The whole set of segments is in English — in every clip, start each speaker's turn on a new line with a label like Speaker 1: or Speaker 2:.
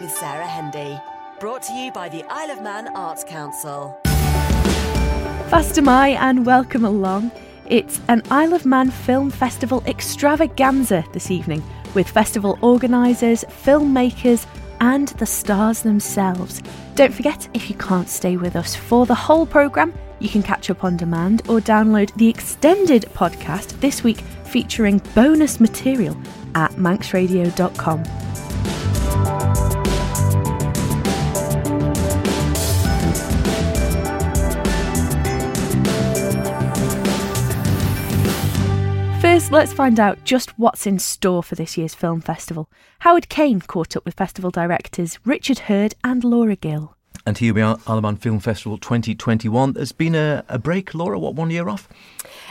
Speaker 1: with Sarah Hendy. Brought to you by the Isle of Man Arts Council.
Speaker 2: Fast am I, and welcome along. It's an Isle of Man Film Festival extravaganza this evening with festival organisers, filmmakers, and the stars themselves. Don't forget, if you can't stay with us for the whole programme, you can catch up on demand or download the extended podcast this week featuring bonus material at manxradio.com. First, let's find out just what's in store for this year's film festival. Howard Kane caught up with festival directors Richard Hurd and Laura Gill.
Speaker 3: And here we are, Isle of Man Film Festival 2021. There's been a, a break, Laura, what, one year off?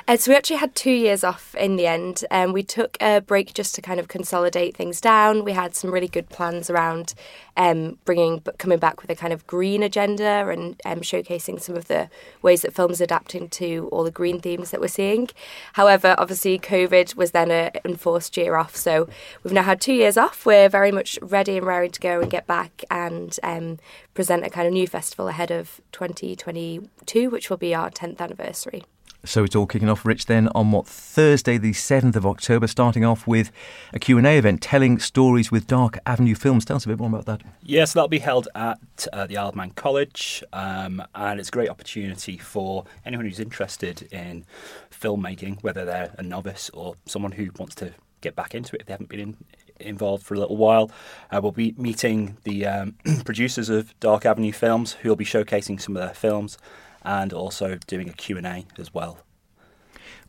Speaker 4: Uh, so we actually had two years off in the end. Um, we took a break just to kind of consolidate things down. We had some really good plans around um, bringing, coming back with a kind of green agenda and um, showcasing some of the ways that films adapting to all the green themes that we're seeing. However, obviously, COVID was then an enforced year off. So we've now had two years off. We're very much ready and raring to go and get back and um, present a kind of new festival ahead of 2022, which will be our 10th anniversary.
Speaker 3: So it's all kicking off, Rich, then on what, Thursday the 7th of October, starting off with a Q&A event, telling stories with Dark Avenue Films. Tell us a bit more about that.
Speaker 5: Yes, that'll be held at uh, the Isle of Man College, um, and it's a great opportunity for anyone who's interested in filmmaking, whether they're a novice or someone who wants to get back into it if they haven't been in, involved for a little while. Uh, we'll be meeting the um, producers of Dark Avenue Films, who will be showcasing some of their films and also doing a Q&A as well.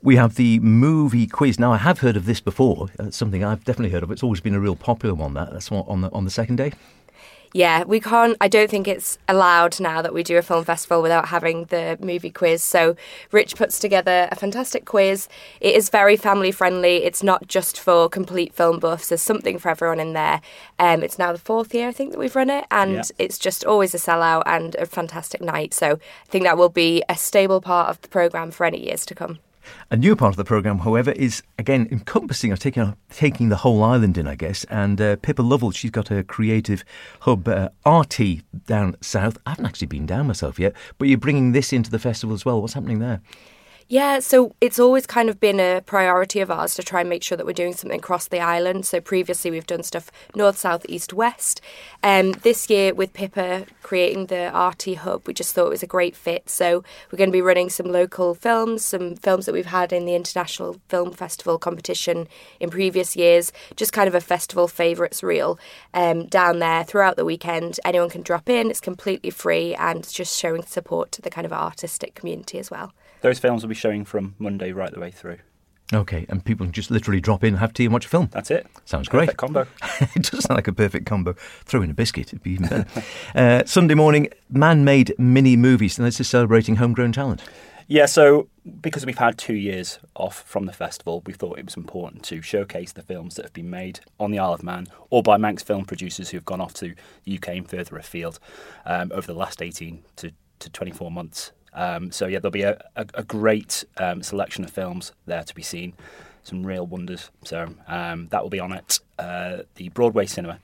Speaker 3: We have the movie quiz. Now, I have heard of this before. It's something I've definitely heard of. It's always been a real popular one. That that's on the on the second day
Speaker 4: yeah, we can't. I don't think it's allowed now that we do a film festival without having the movie quiz. So, Rich puts together a fantastic quiz. It is very family friendly. It's not just for complete film buffs. There's something for everyone in there. Um, it's now the fourth year I think that we've run it, and yeah. it's just always a sellout and a fantastic night. So, I think that will be a stable part of the program for any years to come.
Speaker 3: A new part of the programme, however, is again encompassing or taking, taking the whole island in, I guess. And uh, Pippa Lovell, she's got her creative hub, uh, RT, down south. I haven't actually been down myself yet, but you're bringing this into the festival as well. What's happening there?
Speaker 4: Yeah, so it's always kind of been a priority of ours to try and make sure that we're doing something across the island. So previously we've done stuff north, south, east, west. Um, this year with Pippa creating the RT Hub, we just thought it was a great fit. So we're going to be running some local films, some films that we've had in the International Film Festival competition in previous years, just kind of a festival favourites reel um, down there throughout the weekend. Anyone can drop in, it's completely free and just showing support to the kind of artistic community as well.
Speaker 5: Those films will be showing from Monday right the way through.
Speaker 3: Okay, and people can just literally drop in, have tea, and watch a film.
Speaker 5: That's it.
Speaker 3: Sounds
Speaker 5: perfect
Speaker 3: great.
Speaker 5: combo.
Speaker 3: it does sound like a perfect combo. Throw in a biscuit, it'd be even better. uh, Sunday morning, man-made mini movies, and this is celebrating homegrown talent.
Speaker 5: Yeah, so because we've had two years off from the festival, we thought it was important to showcase the films that have been made on the Isle of Man or by Manx film producers who have gone off to the UK and further afield um, over the last 18 to, to 24 months. Um, so yeah, there'll be a, a, a great um, selection of films there to be seen, some real wonders. So um, that will be on at uh, the Broadway Cinema.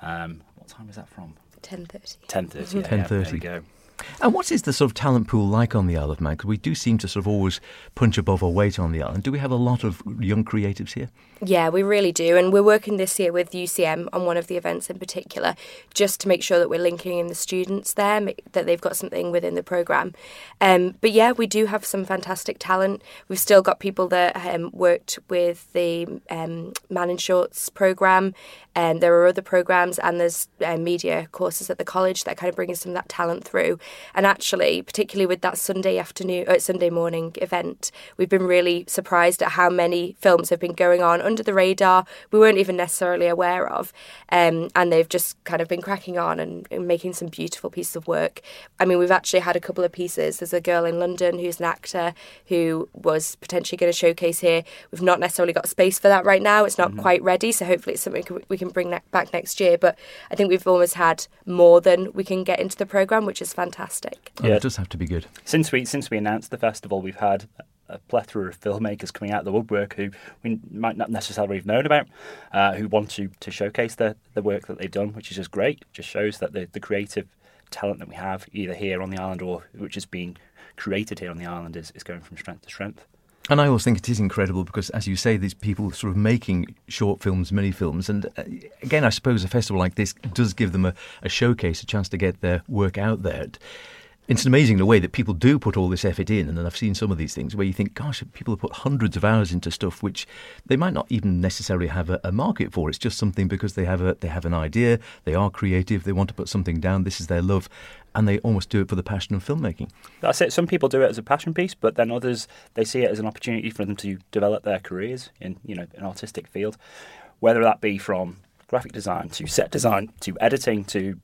Speaker 5: Um, what time is that from?
Speaker 4: Ten thirty.
Speaker 5: Ten thirty.
Speaker 3: Ten thirty.
Speaker 5: There we go.
Speaker 3: And what is the sort of talent pool like on the Isle of Man? Because we do seem to sort of always punch above our weight on the island. Do we have a lot of young creatives here?
Speaker 4: Yeah, we really do. And we're working this year with UCM on one of the events in particular, just to make sure that we're linking in the students there, that they've got something within the programme. Um, but yeah, we do have some fantastic talent. We've still got people that um, worked with the um, Man in Shorts programme. And um, there are other programmes, and there's uh, media courses at the college that kind of bring some of that talent through. And actually, particularly with that Sunday afternoon, uh, Sunday morning event, we've been really surprised at how many films have been going on under the radar. We weren't even necessarily aware of, um, and they've just kind of been cracking on and, and, making some beautiful pieces of work. I mean, we've actually had a couple of pieces. There's a girl in London who's an actor who was potentially going to showcase here. We've not necessarily got space for that right now. It's not mm-hmm. quite ready, so hopefully it's something we can bring back next year. But I think we've almost had more than we can get into the program, which is fantastic fantastic.
Speaker 3: Oh, yeah, it does have to be good.
Speaker 5: Since we since we announced the festival, we've had a plethora of filmmakers coming out of the woodwork who we might not necessarily have known about, uh, who want to, to showcase the, the work that they've done, which is just great. It just shows that the, the creative talent that we have, either here on the island or which is being created here on the island, is, is going from strength to strength.
Speaker 3: And I always think it is incredible because, as you say, these people sort of making short films, mini films. And uh, again, I suppose a festival like this does give them a, a showcase, a chance to get their work out there. It's amazing the way that people do put all this effort in. And I've seen some of these things where you think, gosh, people have put hundreds of hours into stuff which they might not even necessarily have a, a market for. It's just something because they have a they have an idea, they are creative, they want to put something down. This is their love, and they almost do it for the passion of filmmaking.
Speaker 5: That's it. Some people do it as a passion piece, but then others they see it as an opportunity for them to develop their careers in you know an artistic field, whether that be from graphic design to set design to editing to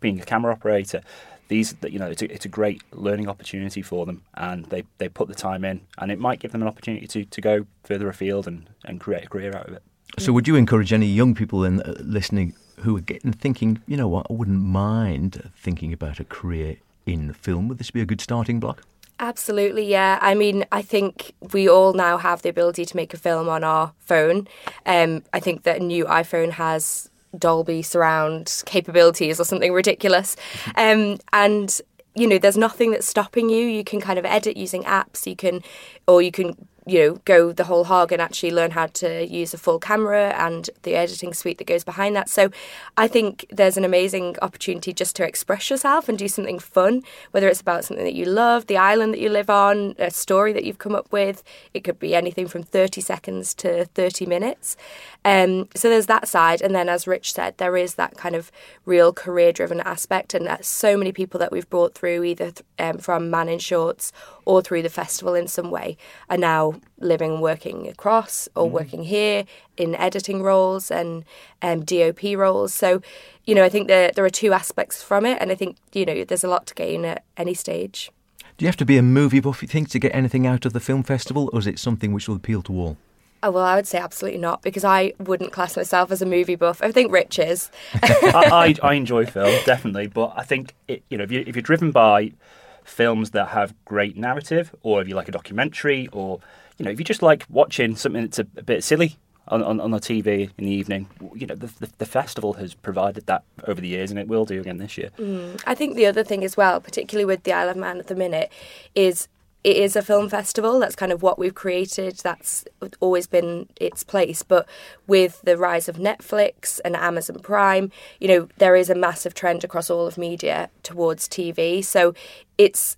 Speaker 5: being a camera operator. These, you know, it's a, it's a great learning opportunity for them, and they, they put the time in, and it might give them an opportunity to, to go further afield and, and create a career out of it.
Speaker 3: So, would you encourage any young people in uh, listening who are getting thinking, you know what, I wouldn't mind thinking about a career in film? Would this be a good starting block?
Speaker 4: Absolutely, yeah. I mean, I think we all now have the ability to make a film on our phone. Um, I think that a new iPhone has Dolby surround capabilities or something ridiculous. Um, and you know, there's nothing that's stopping you. You can kind of edit using apps. You can, or you can you know, go the whole hog and actually learn how to use a full camera and the editing suite that goes behind that. So I think there's an amazing opportunity just to express yourself and do something fun, whether it's about something that you love, the island that you live on, a story that you've come up with. It could be anything from 30 seconds to 30 minutes. Um, so there's that side. And then, as Rich said, there is that kind of real career driven aspect. And that's so many people that we've brought through, either th- um, from Man in Shorts or through the festival in some way, are now living and working across or mm. working here in editing roles and um, DOP roles. So, you know, I think there there are two aspects from it, and I think you know there's a lot to gain at any stage.
Speaker 3: Do you have to be a movie buff, you think, to get anything out of the film festival, or is it something which will appeal to all?
Speaker 4: Oh, well, I would say absolutely not because I wouldn't class myself as a movie buff. I think Rich is.
Speaker 5: I, I, I, enjoy film definitely, but I think it, you know if, you, if you're driven by films that have great narrative, or if you like a documentary, or you know if you just like watching something that's a, a bit silly on, on, on the TV in the evening, you know the, the, the festival has provided that over the years, and it will do again this year.
Speaker 4: Mm. I think the other thing as well, particularly with the Isle of Man at the minute, is it is a film festival. That's kind of what we've created. That's always been its place. But with the rise of Netflix and Amazon Prime, you know, there is a massive trend across all of media towards TV. So it's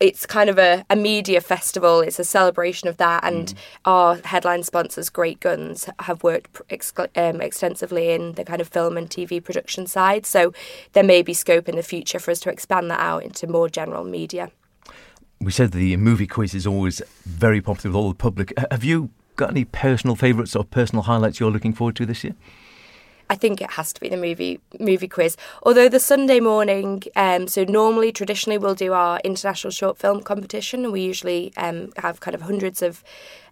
Speaker 4: it's kind of a, a media festival. It's a celebration of that, and mm. our headline sponsors, Great Guns, have worked ex- um, extensively in the kind of film and TV production side. So there may be scope in the future for us to expand that out into more general media
Speaker 3: we said the movie quiz is always very popular with all the public. Have you got any personal favourites or personal highlights you're looking forward to this year?
Speaker 4: I think it has to be the movie movie quiz. Although the Sunday morning, um, so normally traditionally we'll do our international short film competition, and we usually um, have kind of hundreds of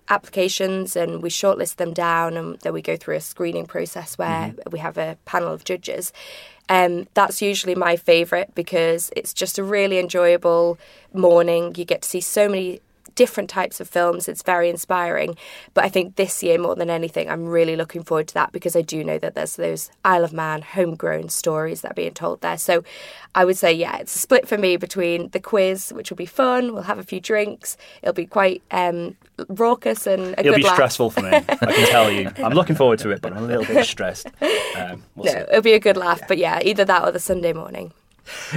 Speaker 4: applications and we shortlist them down and then we go through a screening process where mm-hmm. we have a panel of judges um, that's usually my favourite because it's just a really enjoyable morning. You get to see so many different types of films. It's very inspiring. But I think this year, more than anything, I'm really looking forward to that because I do know that there's those Isle of Man homegrown stories that are being told there. So I would say, yeah, it's a split for me between the quiz, which will be fun. We'll have a few drinks. It'll be quite um, raucous and
Speaker 5: it'll be
Speaker 4: laugh.
Speaker 5: stressful for me. I can tell you. I'm looking forward to it, but I'm a little bit stressed.
Speaker 4: Um, we'll no, see. it'll be a good laugh. Yeah. But yeah, either that or the Sunday morning.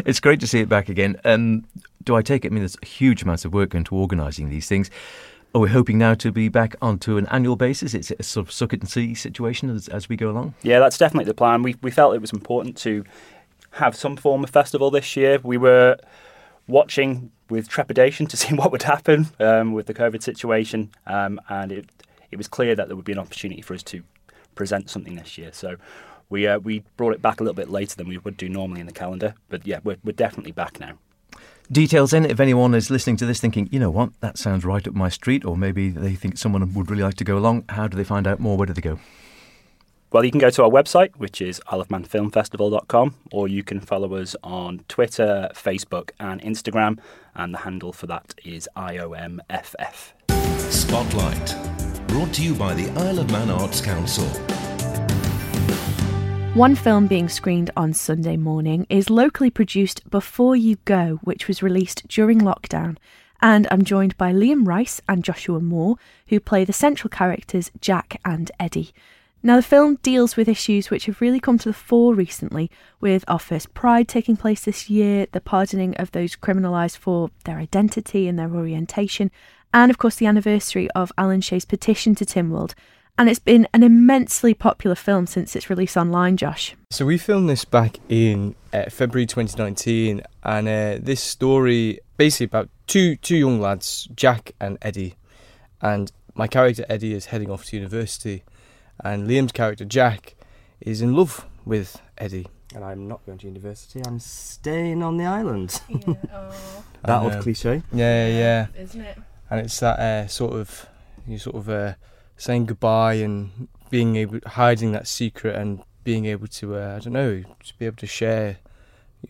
Speaker 3: It's great to see it back again. Um, do I take it? I mean, there's huge amounts of work into organising these things. Are we hoping now to be back onto an annual basis? It's a sort of suck it and see situation as, as we go along?
Speaker 5: Yeah, that's definitely the plan. We, we felt it was important to have some form of festival this year. We were watching with trepidation to see what would happen um, with the COVID situation, um, and it, it was clear that there would be an opportunity for us to present something this year. So we uh, we brought it back a little bit later than we would do normally in the calendar, but yeah, we're, we're definitely back now.
Speaker 3: Details in if anyone is listening to this thinking, you know what, that sounds right up my street, or maybe they think someone would really like to go along. How do they find out more? Where do they go?
Speaker 5: Well, you can go to our website, which is isleofmanfilmfestival.com, or you can follow us on Twitter, Facebook, and Instagram, and the handle for that is IOMFF.
Speaker 6: Spotlight. Brought to you by the Isle of Man Arts Council.
Speaker 2: One film being screened on Sunday morning is locally produced Before You Go, which was released during lockdown. And I'm joined by Liam Rice and Joshua Moore, who play the central characters Jack and Eddie. Now, the film deals with issues which have really come to the fore recently, with our first Pride taking place this year, the pardoning of those criminalised for their identity and their orientation, and of course the anniversary of Alan Shea's petition to Tynwald, and it's been an immensely popular film since its release online, Josh.
Speaker 7: So we filmed this back in uh, February 2019, and uh, this story basically about two two young lads, Jack and Eddie, and my character Eddie is heading off to university, and Liam's character Jack is in love with Eddie.
Speaker 8: And I'm not going to university. I'm staying on the island.
Speaker 2: Yeah,
Speaker 8: that
Speaker 7: And,
Speaker 8: old
Speaker 7: uh,
Speaker 8: cliche.
Speaker 7: Yeah, yeah, yeah.
Speaker 2: isn't it?
Speaker 7: and it's that uh, sort of you sort of uh, saying goodbye and being able hiding that secret and being able to uh, I don't know to be able to share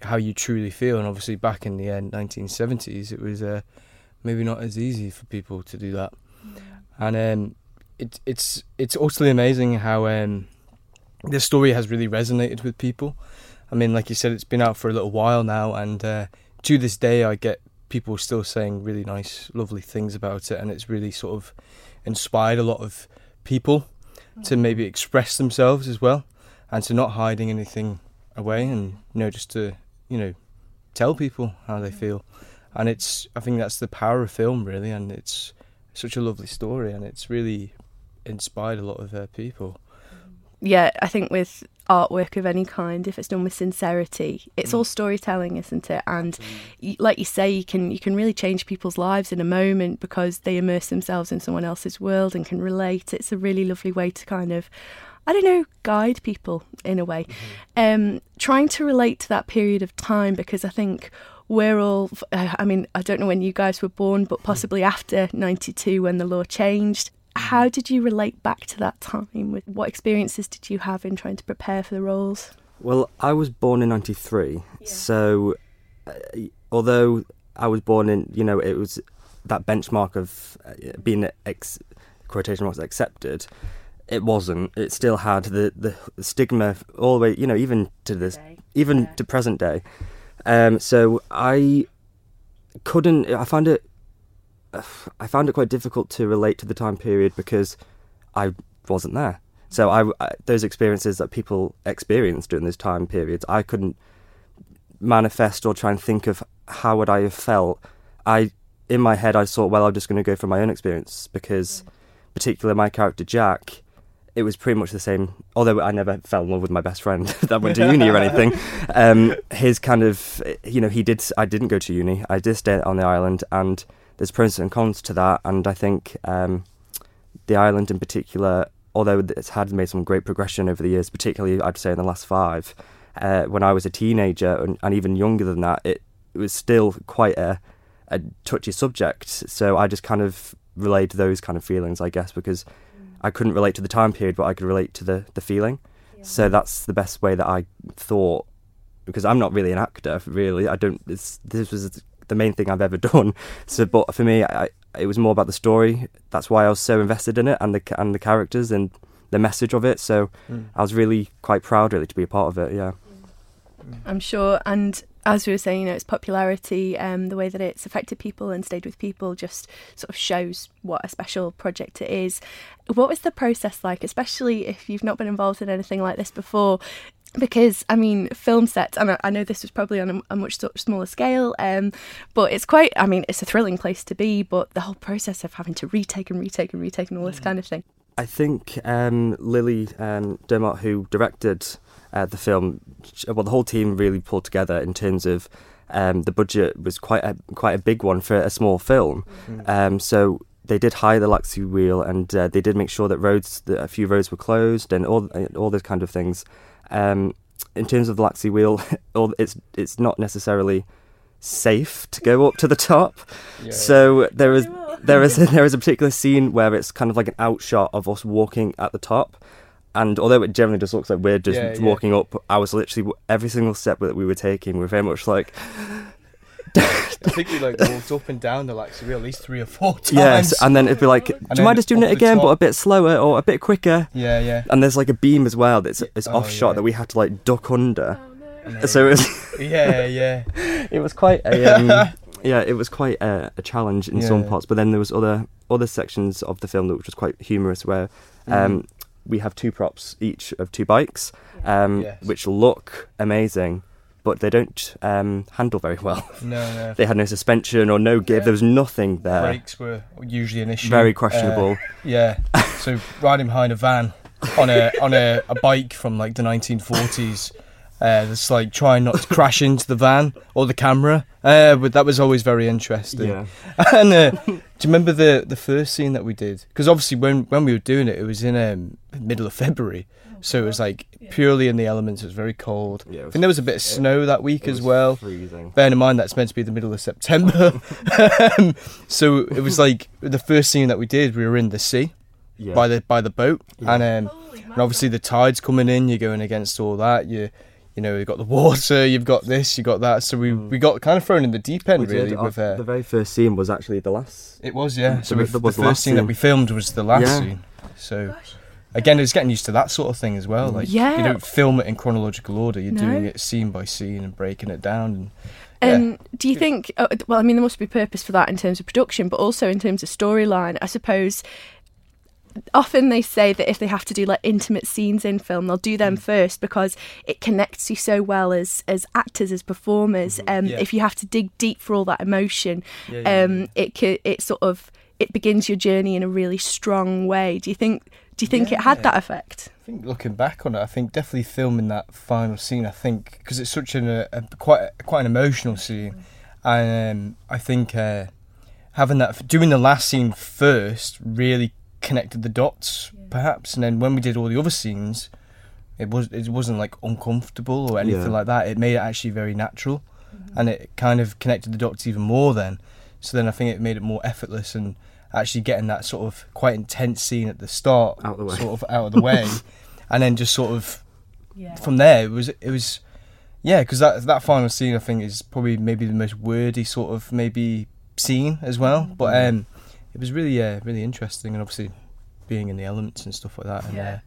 Speaker 7: how you truly feel. And obviously back in the uh, 1970s it was uh, maybe not as easy for people to do that. And um, it, it's it's utterly amazing how um, this story has really resonated with people. I mean like you said it's been out for a little while now and uh, to this day I get people still saying really nice, lovely things about it, and it's really sort of inspired a lot of people to maybe express themselves as well, and to not hiding anything away, and you know just to you know tell people how they feel, and it's I think that's the power of film really, and it's such a lovely story, and it's really inspired a lot of uh, people.
Speaker 2: Yeah, I think with artwork of any kind, if it's done with sincerity, it's all mm. storytelling, isn't it? And mm. y like you say, you can you can really change people's lives in a moment because they immerse themselves in someone else's world and can relate. It's a really lovely way to kind of I don't know, guide people in a way. Mm-hmm. Um, trying to relate to that period of time because I think we're all, uh, I mean, I don't know when you guys were born, but mm. possibly after 92 when the law changed. How did you relate back to that time? With What experiences did you have in trying to prepare for the roles?
Speaker 8: Well, I was born in '93, so uh, although I was born in, you know, it was that benchmark of uh, being ex- quotation marks accepted. It wasn't. It still had the the stigma all the way, you know, even to this, even to present day. Um, so I couldn't. I found it. I found it quite difficult to relate to the time period because I wasn't there. So I, I those experiences that people experienced during those time periods, I couldn't manifest or try and think of how would I have felt. I in my head I thought, well, I'm just going to go from my own experience because, particularly my character Jack, it was pretty much the same. Although I never fell in love with my best friend that went to uni or anything, um, his kind of, you know, he did. I didn't go to uni. I did stay on the island, and there's pros and cons to that. And I think um, the island in particular, although it's had made some great progression over the years, particularly I'd say in the last five. Uh, when I was a teenager and, and even younger than that, it, it was still quite a, a touchy subject. So I just kind of relayed those kind of feelings, I guess, because I couldn't relate to the time period, but I could relate to the, the feeling. So that's the best way that I thought, because I'm not really an actor, really. I don't. It's, this was the main thing I've ever done. So, but for me, I, it was more about the story. That's why I was so invested in it, and the and the characters and the message of it. So, I was really quite proud, really, to be a part of it. Yeah.
Speaker 2: I'm sure. And as we were saying, you know, its popularity, um, the way that it's affected people and stayed with people just sort of shows what a special project it is. What was the process like, especially if you've not been involved in anything like this before? Because I mean, film sets, and I, I know this was probably on a, a much smaller scale, um, but it's quite. I mean, it's a thrilling place to be, but the whole process of having to retake and retake and retake and all this kind of thing.
Speaker 8: I think um, Lily um, Dermott, who directed uh, the film, well, the whole team really pulled together in terms of um, the budget was quite a quite a big one for a small film. Um, so they did hire the Laxey wheel, and uh, they did make sure that roads, that a few roads were closed, and all all those kind of things. Um, in terms of the Laxey wheel, it's it's not necessarily safe to go up to the top. So there is there is there is a particular scene where it's kind of like an outshot of us walking at the top. And although it generally just looks like we're just
Speaker 7: Yeah, yeah.
Speaker 8: walking up, I was literally every single step that we were taking. We were very much like
Speaker 7: I think we like walked up and down the Laxey Wheel at least three or four times.
Speaker 8: Yes, and then it'd be like, do you mind us doing it
Speaker 7: the
Speaker 8: again, but a bit slower or a bit quicker?
Speaker 7: yeah, yeah,
Speaker 8: And there's like a beam as well that's it's
Speaker 7: Oh,
Speaker 8: off shot
Speaker 7: yeah.
Speaker 8: that we had to like duck under. So it was,
Speaker 7: yeah, yeah.
Speaker 8: it was quite a um, yeah, it was quite a, a challenge in some parts. But then there was other other sections of the film that which was quite humorous where um, we have two props each of two bikes, um,
Speaker 7: Yes.
Speaker 8: which look amazing, but they don't um, handle very well.
Speaker 7: No, no.
Speaker 8: they had no suspension or no give. There was nothing there.
Speaker 7: Brakes were usually an issue.
Speaker 8: Very
Speaker 7: Uh,
Speaker 8: questionable.
Speaker 7: yeah. So riding behind a van on a on a, a bike from like the 1940s. Uh, that's like trying not to crash into the van or the camera, uh, but that was always very interesting.
Speaker 8: yeah.
Speaker 7: And uh, do you remember the the first scene that we did? Because obviously, when when we were doing it, it was in um, middle of February, so it was like purely in the elements. It was very cold.
Speaker 8: Yeah, it
Speaker 7: I think there was a bit of snow that week
Speaker 8: It
Speaker 7: as
Speaker 8: was
Speaker 7: well.
Speaker 8: Freezing.
Speaker 7: Bearing in mind that's meant to be the middle of September, um, so it was like the first scene that we did. We were in the sea
Speaker 8: Yeah.
Speaker 7: by the by the boat,
Speaker 8: Yeah.
Speaker 7: and um, and obviously the tide's coming in. You're going against all that. You you know you've got the water, you've got this, You've got that. So we we got kind of thrown in the deep end
Speaker 8: We
Speaker 7: really
Speaker 8: Our-
Speaker 7: with uh,
Speaker 8: the very first scene was actually the last.
Speaker 7: it was, yeah.
Speaker 8: So
Speaker 7: So we,
Speaker 8: that
Speaker 7: the
Speaker 8: was
Speaker 7: first
Speaker 8: the last
Speaker 7: scene that we filmed was the last
Speaker 8: Yeah.
Speaker 7: scene. So again, it's getting used to that sort of thing as well. Like
Speaker 2: Yeah.
Speaker 7: you don't film it in chronological order. You're
Speaker 2: No.
Speaker 7: doing it scene by scene and breaking it down. And
Speaker 2: Um, do you think? Uh, well, I mean, there must be purpose for that in terms of production, but also in terms of storyline. I suppose. Often they say that if they have to do like intimate scenes in film, they'll do
Speaker 7: Mm.
Speaker 2: them first because it connects you so well as as actors, as performers. Um,
Speaker 7: Mm-hmm. Yeah.
Speaker 2: If you have to dig deep for all that emotion,
Speaker 7: Yeah, yeah,
Speaker 2: um, it it sort of it begins your journey in a really strong way. Do you think? Do you think it had
Speaker 7: Yeah.
Speaker 2: that effect?
Speaker 7: I think looking back on it, I think definitely filming that final scene. I think because it's such an, a, a quite quite an emotional scene, and um, I think uh, having that doing the last scene first really connected the dots, perhaps. And then when we did all the other scenes, it was it wasn't like uncomfortable or anything
Speaker 8: Yeah.
Speaker 7: like that. It made it actually very natural, and it kind of connected the dots even more. Then, so then I think it made it more effortless and actually getting that sort of quite intense scene at the start
Speaker 8: Out the way.
Speaker 7: sort of out of the way, and then just sort of from there it was it was yeah because that that final scene I think is probably maybe the most wordy sort of maybe scene as well. But um, it was really yeah really interesting and obviously being in the elements and stuff like that and uh,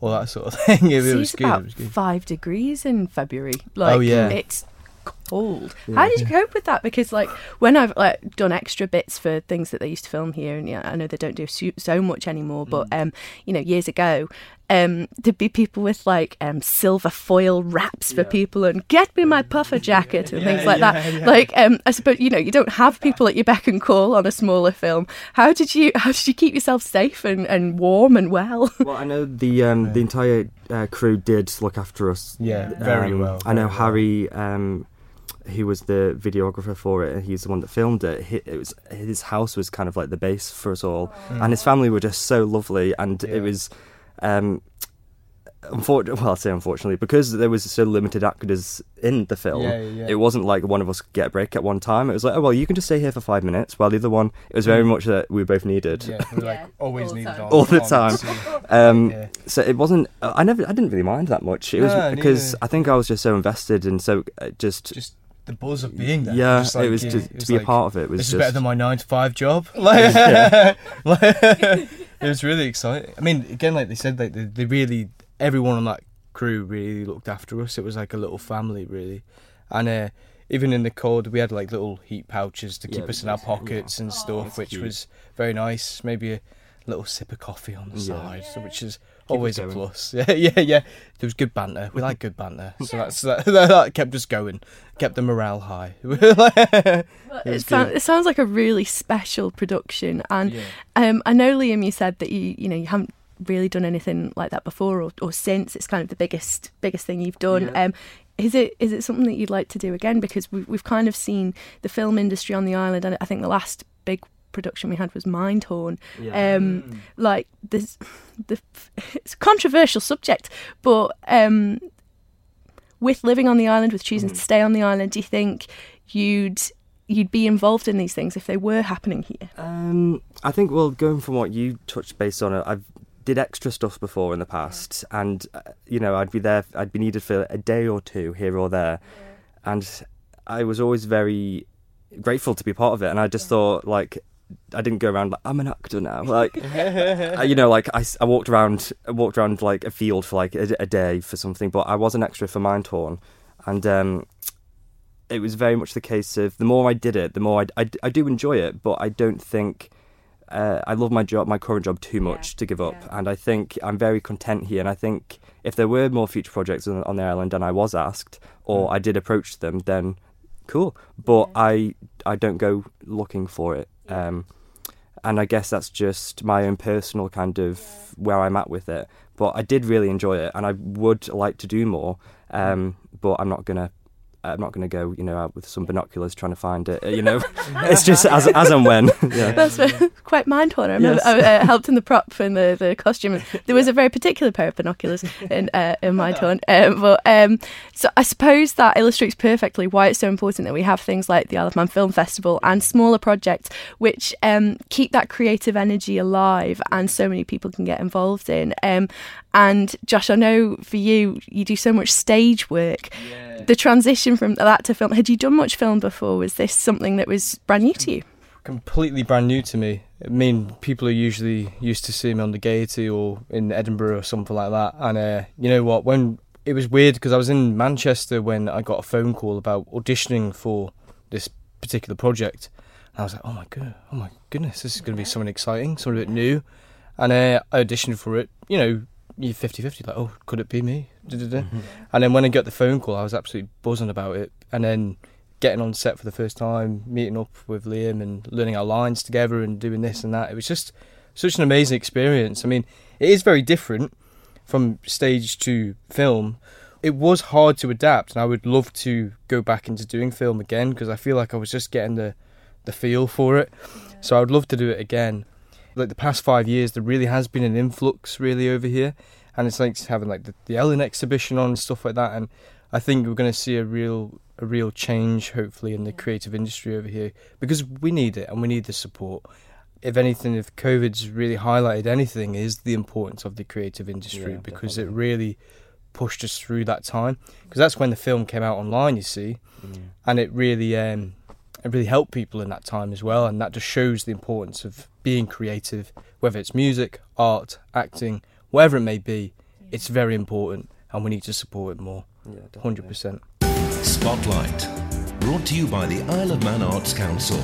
Speaker 7: all that sort of thing. It,
Speaker 2: See,
Speaker 7: it was
Speaker 2: it's
Speaker 7: good.
Speaker 2: about
Speaker 7: It was good.
Speaker 2: five degrees in February. Like,
Speaker 7: Oh, yeah.
Speaker 2: it's cold. How did you cope with that? Because like when I've like done extra bits for things that they used to film here, and yeah, I know they don't do so, so much anymore, but
Speaker 7: Mm.
Speaker 2: um, you know, years ago. Um, there'd be people with like um, silver foil wraps for people and get me my puffer jacket and things like that. Like um, I suppose you know you don't have people at your beck and call on a smaller film. How did you how did you keep yourself safe and, and warm and well?
Speaker 8: Well, I know the um, the entire uh, crew did look after us.
Speaker 7: Yeah, very
Speaker 8: Um,
Speaker 7: well.
Speaker 8: I know
Speaker 7: very well.
Speaker 8: Harry, um, who was the videographer for it, and he's the one that filmed it. He, it was his house was kind of like the base for us all, and his family were just so lovely, and
Speaker 7: Yeah.
Speaker 8: it was. Um, Unfortunately, well, I say unfortunately, because there was so limited actors in the film,
Speaker 7: Yeah, yeah, yeah.
Speaker 8: it wasn't like one of us could get a break at one time. It was like, oh well, you can just stay here for five minutes, while the other one, it was very much that we both needed.
Speaker 7: Mm. Yeah, we like always
Speaker 4: all the
Speaker 7: needed
Speaker 4: time.
Speaker 8: All the time. Um,
Speaker 7: Yeah.
Speaker 8: so it wasn't. I never. I didn't really mind that much. It was because
Speaker 7: neither.
Speaker 8: I think I was just so invested and so uh, just.
Speaker 7: Just the buzz of being there.
Speaker 8: yeah,
Speaker 7: Just like,
Speaker 8: it was
Speaker 7: yeah,
Speaker 8: just
Speaker 7: it
Speaker 8: to
Speaker 7: was
Speaker 8: be a part of it was
Speaker 7: this
Speaker 8: just
Speaker 7: is better than my nine to five job. Like, like, it was really exciting. I mean, again, like they said, like they, they really everyone on that crew really looked after us. It was like a little family, really, and uh, even in the cold, we had like little heat pouches to
Speaker 8: Yeah,
Speaker 7: keep us in our
Speaker 8: yeah.
Speaker 7: pockets and stuff,
Speaker 8: that's
Speaker 7: which
Speaker 8: cute.
Speaker 7: was very nice. Maybe a little sip of coffee on the
Speaker 8: Yeah.
Speaker 7: side, so which is
Speaker 8: Keep it
Speaker 7: always a
Speaker 8: going.
Speaker 7: plus. Yeah, yeah, yeah. There was good banter. We like good banter, so that's that, that kept us going, kept the morale high.
Speaker 2: It,
Speaker 7: was
Speaker 2: sound, it sounds like a really special production, and
Speaker 7: Yeah.
Speaker 2: um, I know Liam, you said that you you know you haven't really done anything like that before or, or since. It's kind of the biggest biggest thing you've done.
Speaker 8: Yeah.
Speaker 2: Um, is it is it something that you'd like to do again? Because we've we've kind of seen the film industry on the island, and I think the last big production we had was Mindhorn.
Speaker 8: Yeah.
Speaker 2: Um, like this, the it's a controversial subject, but um, with living on the island, with choosing to stay on the island, do you think you'd you'd be involved in these things if they were happening here?
Speaker 8: Um, I think well, going from what you touched based on I've did extra stuff before in the past, and uh, you know, I'd be there. I'd be needed for a day or two here or there, and I was always very grateful to be part of it. And I just thought like I didn't go around like I'm an actor now. Like I- you know, like I, I walked around I walked around like a field for like a, a day for something, but I was an extra for Mindhorn, and um, it was very much the case of the more I did it, the more I, I, I do enjoy it, but I don't think. Uh, I love my job, my current job, too much to give up, and I think I'm very content here. And I think if there were more future projects on, on the island, and I was asked, or I did approach them, then cool. But I I don't go looking for it. Um, and I guess that's just my own personal kind of where I'm at with it. But I did really enjoy it, and I would like to do more. Um, but I'm not gonna. I'm not going to go, you know, out with some binoculars trying to find it. You know, it's just as as and when. Yeah.
Speaker 2: That's very- quite Mindhorn. I remember
Speaker 8: Yes.
Speaker 2: I uh, helped in the prop and the, the costume. There was a very particular pair of binoculars in uh, in Mindhorn. Um, but um, so I suppose that illustrates perfectly why it's so important that we have things like the Isle of Man Film Festival and smaller projects which um, keep that creative energy alive and so many people can get involved in. Um, and Josh, I know for you, you do so much stage work. The transition from that to film, had you done much film before? Was this something that was brand new to you?
Speaker 7: completely brand new to me. I mean, people are usually used to seeing me on the Gaiety or in Edinburgh or something like that. And uh, you know what? When it was weird because I was in Manchester when I got a phone call about auditioning for this particular project. And I was like, oh my god, oh my goodness, this is going to be something exciting, something a bit new. And uh, I auditioned for it. You know, you're 50-50, like, oh, could it be me? And then when I got the phone call, I was absolutely buzzing about it. And then getting on set for the first time, meeting up with Liam and learning our lines together and doing this and that. It was just such an amazing experience. I mean, it is very different from stage to film. It was hard to adapt, and I would love to go back into doing film again because I feel like I was just getting the the feel for it. So I would love to do it again. Like the past five years, there really has been an influx really over here, and it's like having like the, the Ellen exhibition on and stuff like that. And I think we're going to see a real a real change, hopefully, in the creative industry over here because we need it and we need the support. If anything, if COVID's really highlighted anything, is the importance of the creative industry
Speaker 8: Yeah,
Speaker 7: because it really pushed us through that time. Because that's when the film came out online, you see, and it really um, it really helped people in that time as well. And that just shows the importance of being creative, whether it's music, art, acting, whatever it may be. It's very important, and we need to support it more.
Speaker 8: Yeah, definitely.
Speaker 7: Hundred percent.
Speaker 6: Spotlight. Brought to you by the Isle of Man Arts Council.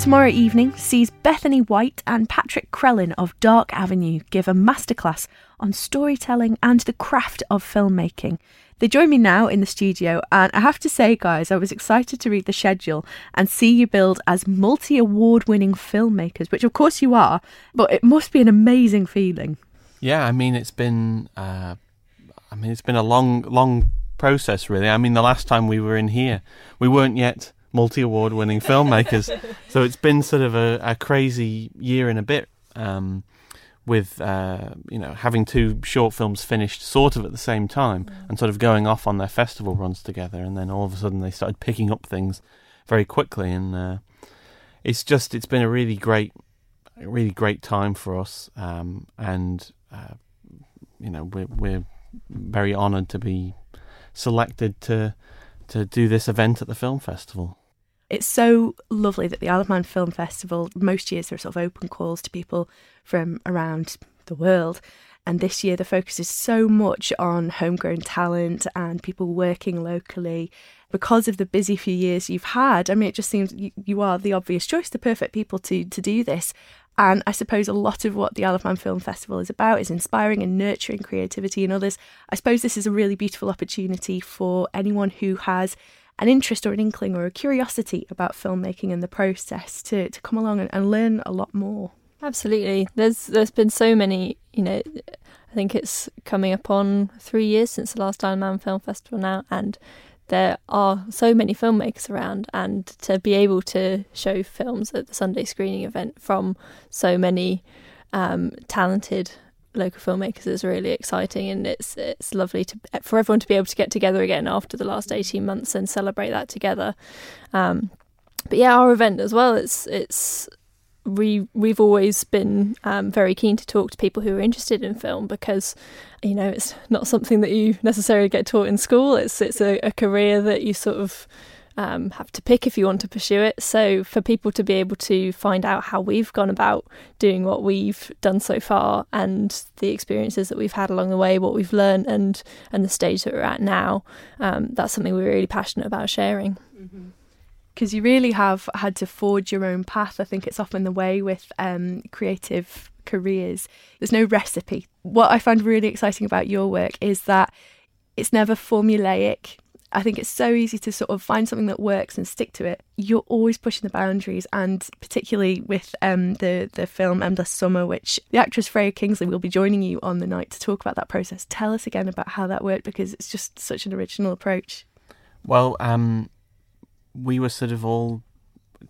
Speaker 2: Tomorrow evening sees Bethany White and Patrick Krellin of Dark Avenue give a masterclass on storytelling and the craft of filmmaking. They join me now in the studio, and I have to say, guys, I was excited to read the schedule and see you build as multi award winning filmmakers, which of course you are, but it must be an amazing feeling.
Speaker 9: Yeah, I mean it's been uh, I mean it's been a long long process really. I mean the last time we were in here, we weren't yet multi award winning filmmakers. so it's been sort of a, a crazy year and a bit. Um, with uh, you know having two short films finished sort of at the same time and sort of going off on their festival runs together, and then all of a sudden they started picking up things very quickly, and uh, it's just it's been a really great, really great time for us, um, and uh, you know we're we're very honoured to be selected to to do this event at the film festival.
Speaker 2: It's so lovely that the Isle of Man Film Festival, most years there are sort of open calls to people from around the world. And this year the focus is so much on homegrown talent and people working locally. Because of the busy few years you've had, I mean, it just seems you, are the obvious choice, the perfect people to, to do this. And I suppose a lot of what the Isle of Man Film Festival is about is inspiring and nurturing creativity in others. I suppose this is a really beautiful opportunity for anyone who has an interest or an inkling or a curiosity about filmmaking and the process to, to come along and, and learn a lot more.
Speaker 10: Absolutely. There's there's been so many, you know, I think it's coming up on three years since the last Isle of Man Film Festival now, and there are so many filmmakers around, and to be able to show films at the Sunday screening event from so many um, talented local filmmakers is really exciting, and it's it's lovely to for everyone to be able to get together again after the last eighteen months and celebrate that together. Um, but yeah, our event as well. It's it's we we've always been um, very keen to talk to people who are interested in film because you know it's not something that you necessarily get taught in school. It's it's a, a career that you sort of um, have to pick if you want to pursue it. So for people to be able to find out how we've gone about doing what we've done so far and the experiences that we've had along the way, what we've learned, and and the stage that we're at now, um, that's something we're really passionate about sharing.
Speaker 2: Because you really have had to forge your own path. I think it's often the way with um, creative careers. There's no recipe. What I find really exciting about your work is that it's never formulaic. I think it's so easy to sort of find something that works and stick to it. You're always pushing the boundaries, and particularly with um, the the film Endless Summer, which the actress Freya Kingsley will be joining you on the night to talk about that process. Tell us again about how that worked because it's just such an original approach.
Speaker 9: Well, um, we were sort of all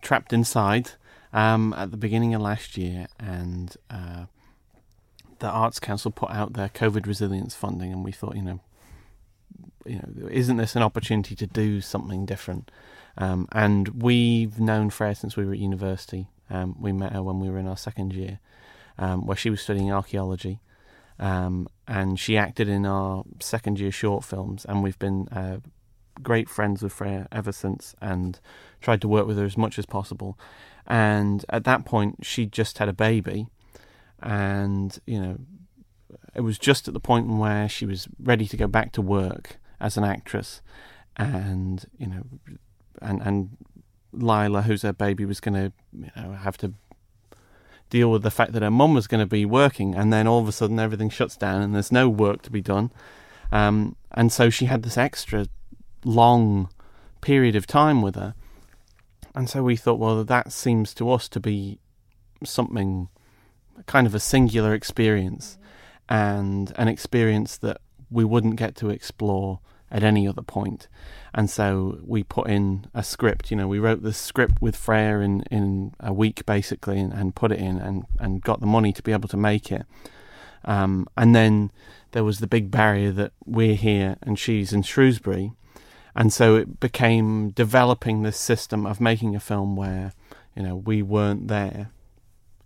Speaker 9: trapped inside um, at the beginning of last year, and uh, the Arts Council put out their COVID resilience funding, and we thought, you know, you know, isn't this an opportunity to do something different? Um, and we've known Freya since we were at university. Um, we met her when we were in our second year, um, where she was studying archaeology, um, and she acted in our second year short films, and we've been uh, great friends with Freya ever since, and tried to work with her as much as possible. And at that point, she just had a baby, and you know, it was just at the point where she was ready to go back to work as an actress, and you know, and and Lila, who's her baby, was going to you know have to deal with the fact that her mum was going to be working, and then all of a sudden everything shuts down and there's no work to be done, um, and so she had this extra long period of time with her, and so we thought, well, that seems to us to be something kind of a singular experience, and an experience that we wouldn't get to explore at any other point. And so we put in a script. You know, we wrote the script with Freya in, in a week basically, and, and put it in, and, and got the money to be able to make it. Um, and then there was the big barrier that we're here and she's in Shrewsbury, and so it became developing this system of making a film where you know we weren't there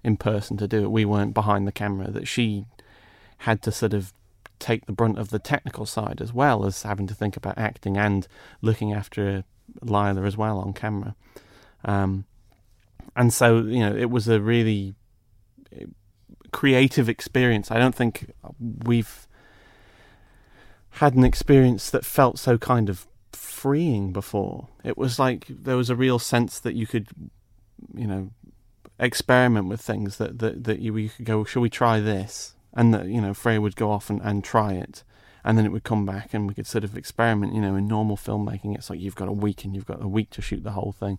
Speaker 9: in person to do it. We weren't behind the camera. That she had to sort of take the brunt of the technical side as well as having to think about acting and looking after Lila as well on camera. Um, and so, you know, it was a really creative experience. I don't think we've had an experience that felt so kind of freeing before. It was like there was a real sense that you could, you know, experiment with things that that, that you, you could go, shall we try this? And that you know Freya would go off and, and try it, and then it would come back, and we could sort of experiment. You know, in normal filmmaking, it's like you've got a week and you've got a week to shoot the whole thing,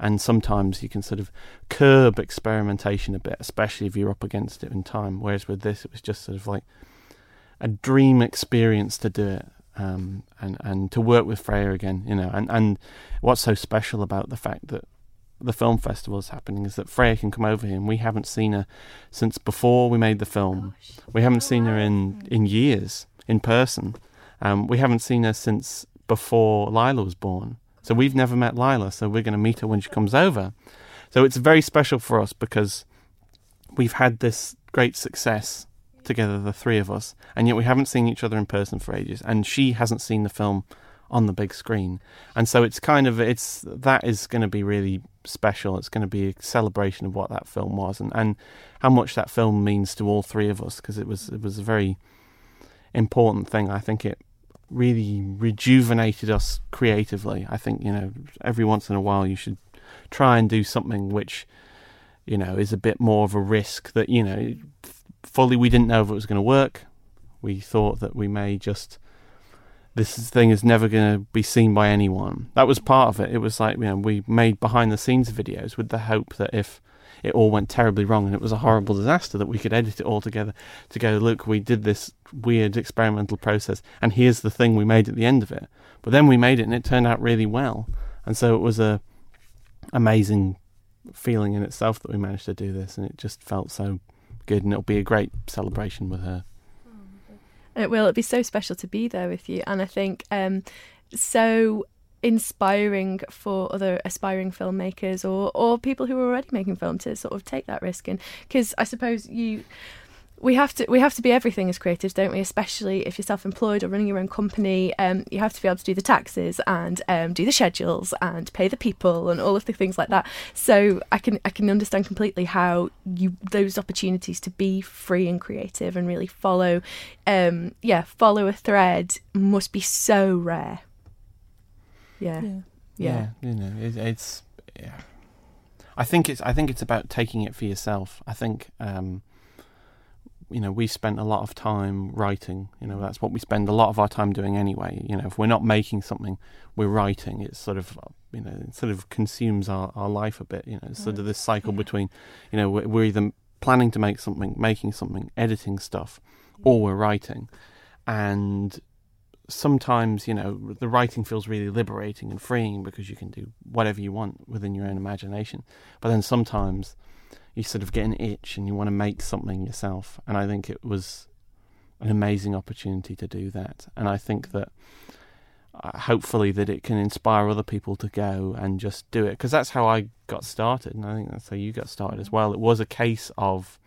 Speaker 9: and sometimes you can sort of curb experimentation a bit, especially if you're up against it in time. Whereas with this, it was just sort of like a dream experience to do it. Um, and and to work with Freya again, you know, and, and what's so special about the fact that the film festival is happening is that Freya can come over here and we haven't seen her since before we made the film. We haven't seen her in, in years in person. Um, we haven't seen her since before Lila was born. So we've never met Lila, so we're going to meet her when she comes over. So it's very special for us because we've had this great success together, the three of us, and yet we haven't seen each other in person for ages. And she hasn't seen the film on the big screen. And so it's kind of it's that is going to be really special. It's going to be a celebration of what that film was and, and how much that film means to all three of us because it was it was a very important thing. I think it really rejuvenated us creatively. I think you know every once in a while you should try and do something which you know is a bit more of a risk that you know fully we didn't know if it was going to work. We thought that we may just this thing is never going to be seen by anyone. That was part of it. It was like, you know, we made behind the scenes videos with the hope that if it all went terribly wrong and it was a horrible disaster, that we could edit it all together to go, look, we did this weird experimental process and here's the thing we made at the end of it. But then we made it and it turned out really well. And so it was a amazing feeling in itself that we managed to do this and it just felt so good and it'll be a great celebration with her.
Speaker 2: It will. It'd be so special to be there with you, and I think um, so inspiring for other aspiring filmmakers or or people who are already making film to sort of take that risk and because I suppose you we have to we have to be everything as creatives, don't we? Especially if you're self-employed or running your own company, um, you have to be able to do the taxes and um, do the schedules and pay the people and all of the things like that. So I can I can understand completely how you those opportunities to be free and creative and really follow, um, yeah, follow a thread must be so rare. Yeah, yeah,
Speaker 9: yeah you know, it, it's yeah. I think it's I think it's about taking it for yourself. I think. Um, you know, we spent a lot of time writing. You know, that's what we spend a lot of our time doing anyway. You know, if we're not making something, we're writing. It's sort of, you know, it sort of consumes our, our life a bit. You know, it's sort of this cycle between, you know, we're, we're either planning to make something, making something, editing stuff, or we're writing. And sometimes, you know, the writing feels really liberating and freeing because you can do whatever you want within your own imagination. But then sometimes you sort of get an itch and you want to make something yourself. And I think it was an amazing opportunity to do that. And I think that uh, hopefully that it can inspire other people to go and just do it because that's how I got started, and I think that's how you got started as well. It was a case of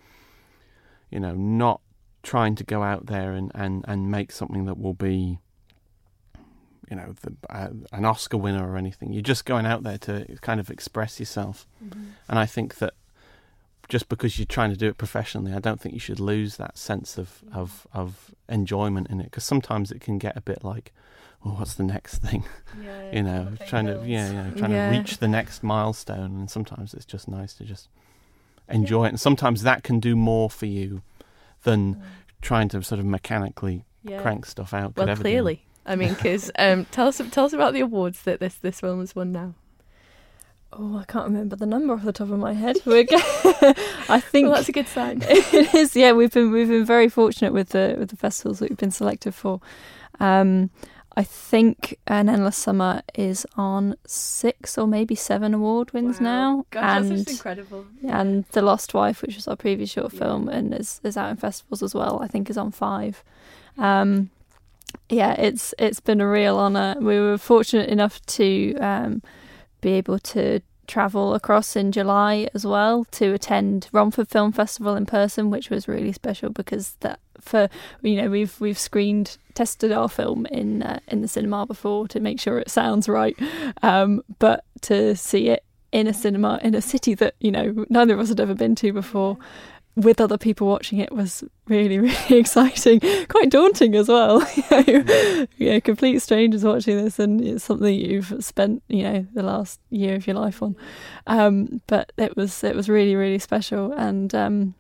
Speaker 9: you know not trying to go out there and and and make something that will be you know the, uh, an Oscar winner or anything. You're just going out there to kind of express yourself, mm-hmm. and I think that just because you're trying to do it professionally, I don't think you should lose that sense of of, of enjoyment in it because sometimes it can get a bit like, oh, what's the next thing? Yeah, you know, trying to yeah, you know, trying yeah. to reach the next milestone, and sometimes it's just nice to just enjoy yeah. it, and sometimes that can do more for you than mm. trying to sort of mechanically crank stuff out.
Speaker 2: Well, clearly, I mean, because um, tell us tell us about the awards that this this film has won now.
Speaker 10: Oh, I can't remember the number off the top of my head. We're I think
Speaker 2: well, that's a good sign.
Speaker 10: it is. Yeah, we've been we've been very fortunate with the with the festivals that we've been selected for. Um, I think An Endless Summer is on six or maybe seven award wins
Speaker 2: wow.
Speaker 10: now.
Speaker 2: Gosh, and, that's incredible.
Speaker 10: And The Lost Wife, which was our previous short yeah. film and is, is out in festivals as well, I think is on five. Um, yeah, it's it's been a real honour. We were fortunate enough to um, be able to travel across in July as well to attend Romford Film Festival in person, which was really special because that for you know we've we've screened tested our film in uh, in the cinema before to make sure it sounds right, um, but to see it in a cinema in a city that you know neither of us had ever been to before with other people watching it was really, really exciting, quite daunting as well. you know, yeah, complete strangers watching this, and it's something you've spent, you know, the last year of your life on. Um, but it was it was really, really special, and um,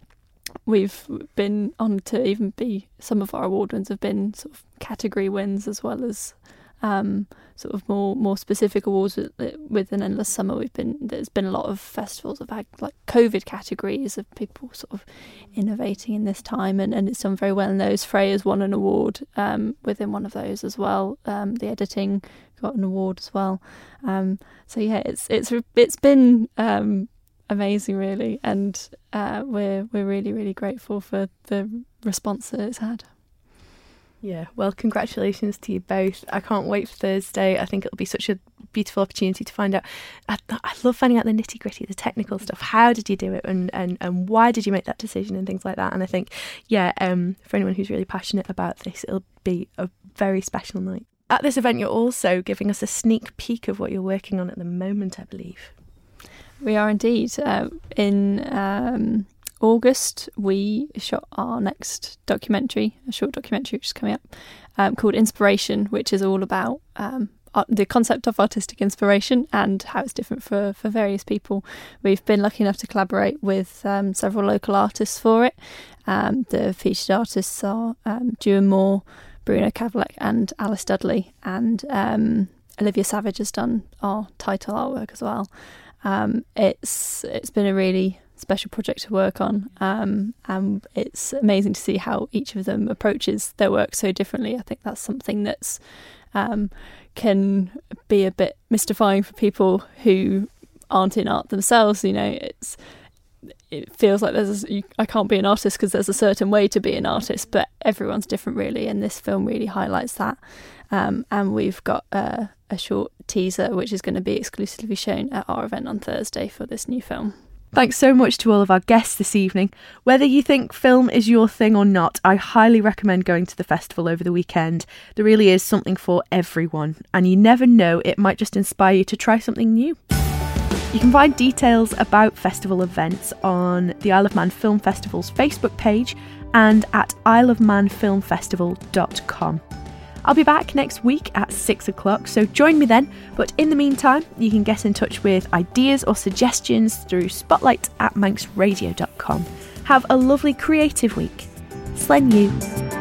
Speaker 10: we've been on to even be some of our award wins have been sort of category wins as well as um, sort of more more specific awards with, with an endless summer. We've been there's been a lot of festivals have had like COVID categories of people sort of innovating in this time, and, and it's done very well in those. Freya's won an award um, within one of those as well. Um, the editing got an award as well. Um, so yeah, it's it's it's been um, amazing really, and uh, we're we're really really grateful for the response that it's had.
Speaker 2: Yeah, well, congratulations to you both. I can't wait for Thursday. I think it'll be such a beautiful opportunity to find out. I, I love finding out the nitty gritty, the technical stuff. How did you do it, and, and, and why did you make that decision, and things like that. And I think, yeah, um, for anyone who's really passionate about this, it'll be a very special night. At this event, you're also giving us a sneak peek of what you're working on at the moment, I believe.
Speaker 10: We are indeed. Uh, in um, August, we shot our next documentary, a short documentary which is coming up, um, called Inspiration, which is all about um, art, the concept of artistic inspiration and how it's different for, for various people. We've been lucky enough to collaborate with um, several local artists for it. Um, the featured artists are um, Dewan Moore, Bruno Kavalek, and Alice Dudley, and um, Olivia Savage has done our title artwork as well. it's it's been a really special project to work on. Um, and it's amazing to see how each of them approaches their work so differently. I think that's something that's um, can be a bit mystifying for people who aren't in art themselves. You know, it's it feels like there's I can't be an artist because there's a certain way to be an artist, but everyone's different really, and this film really highlights that. Um, and we've got a, a short teaser which is going to be exclusively shown at our event on Thursday for this new film.
Speaker 2: Thanks so much to all of our guests this evening. Whether you think film is your thing or not, I highly recommend going to the festival over the weekend. There really is something for everyone, and you never know, it might just inspire you to try something new. You can find details about festival events on the Isle of Man Film Festival's Facebook page and at isleofmanfilmfestival.com. I'll be back next week at 6 o'clock, so join me then. But in the meantime, you can get in touch with ideas or suggestions through spotlight at manxradio.com. Have a lovely creative week. Slane lhiu.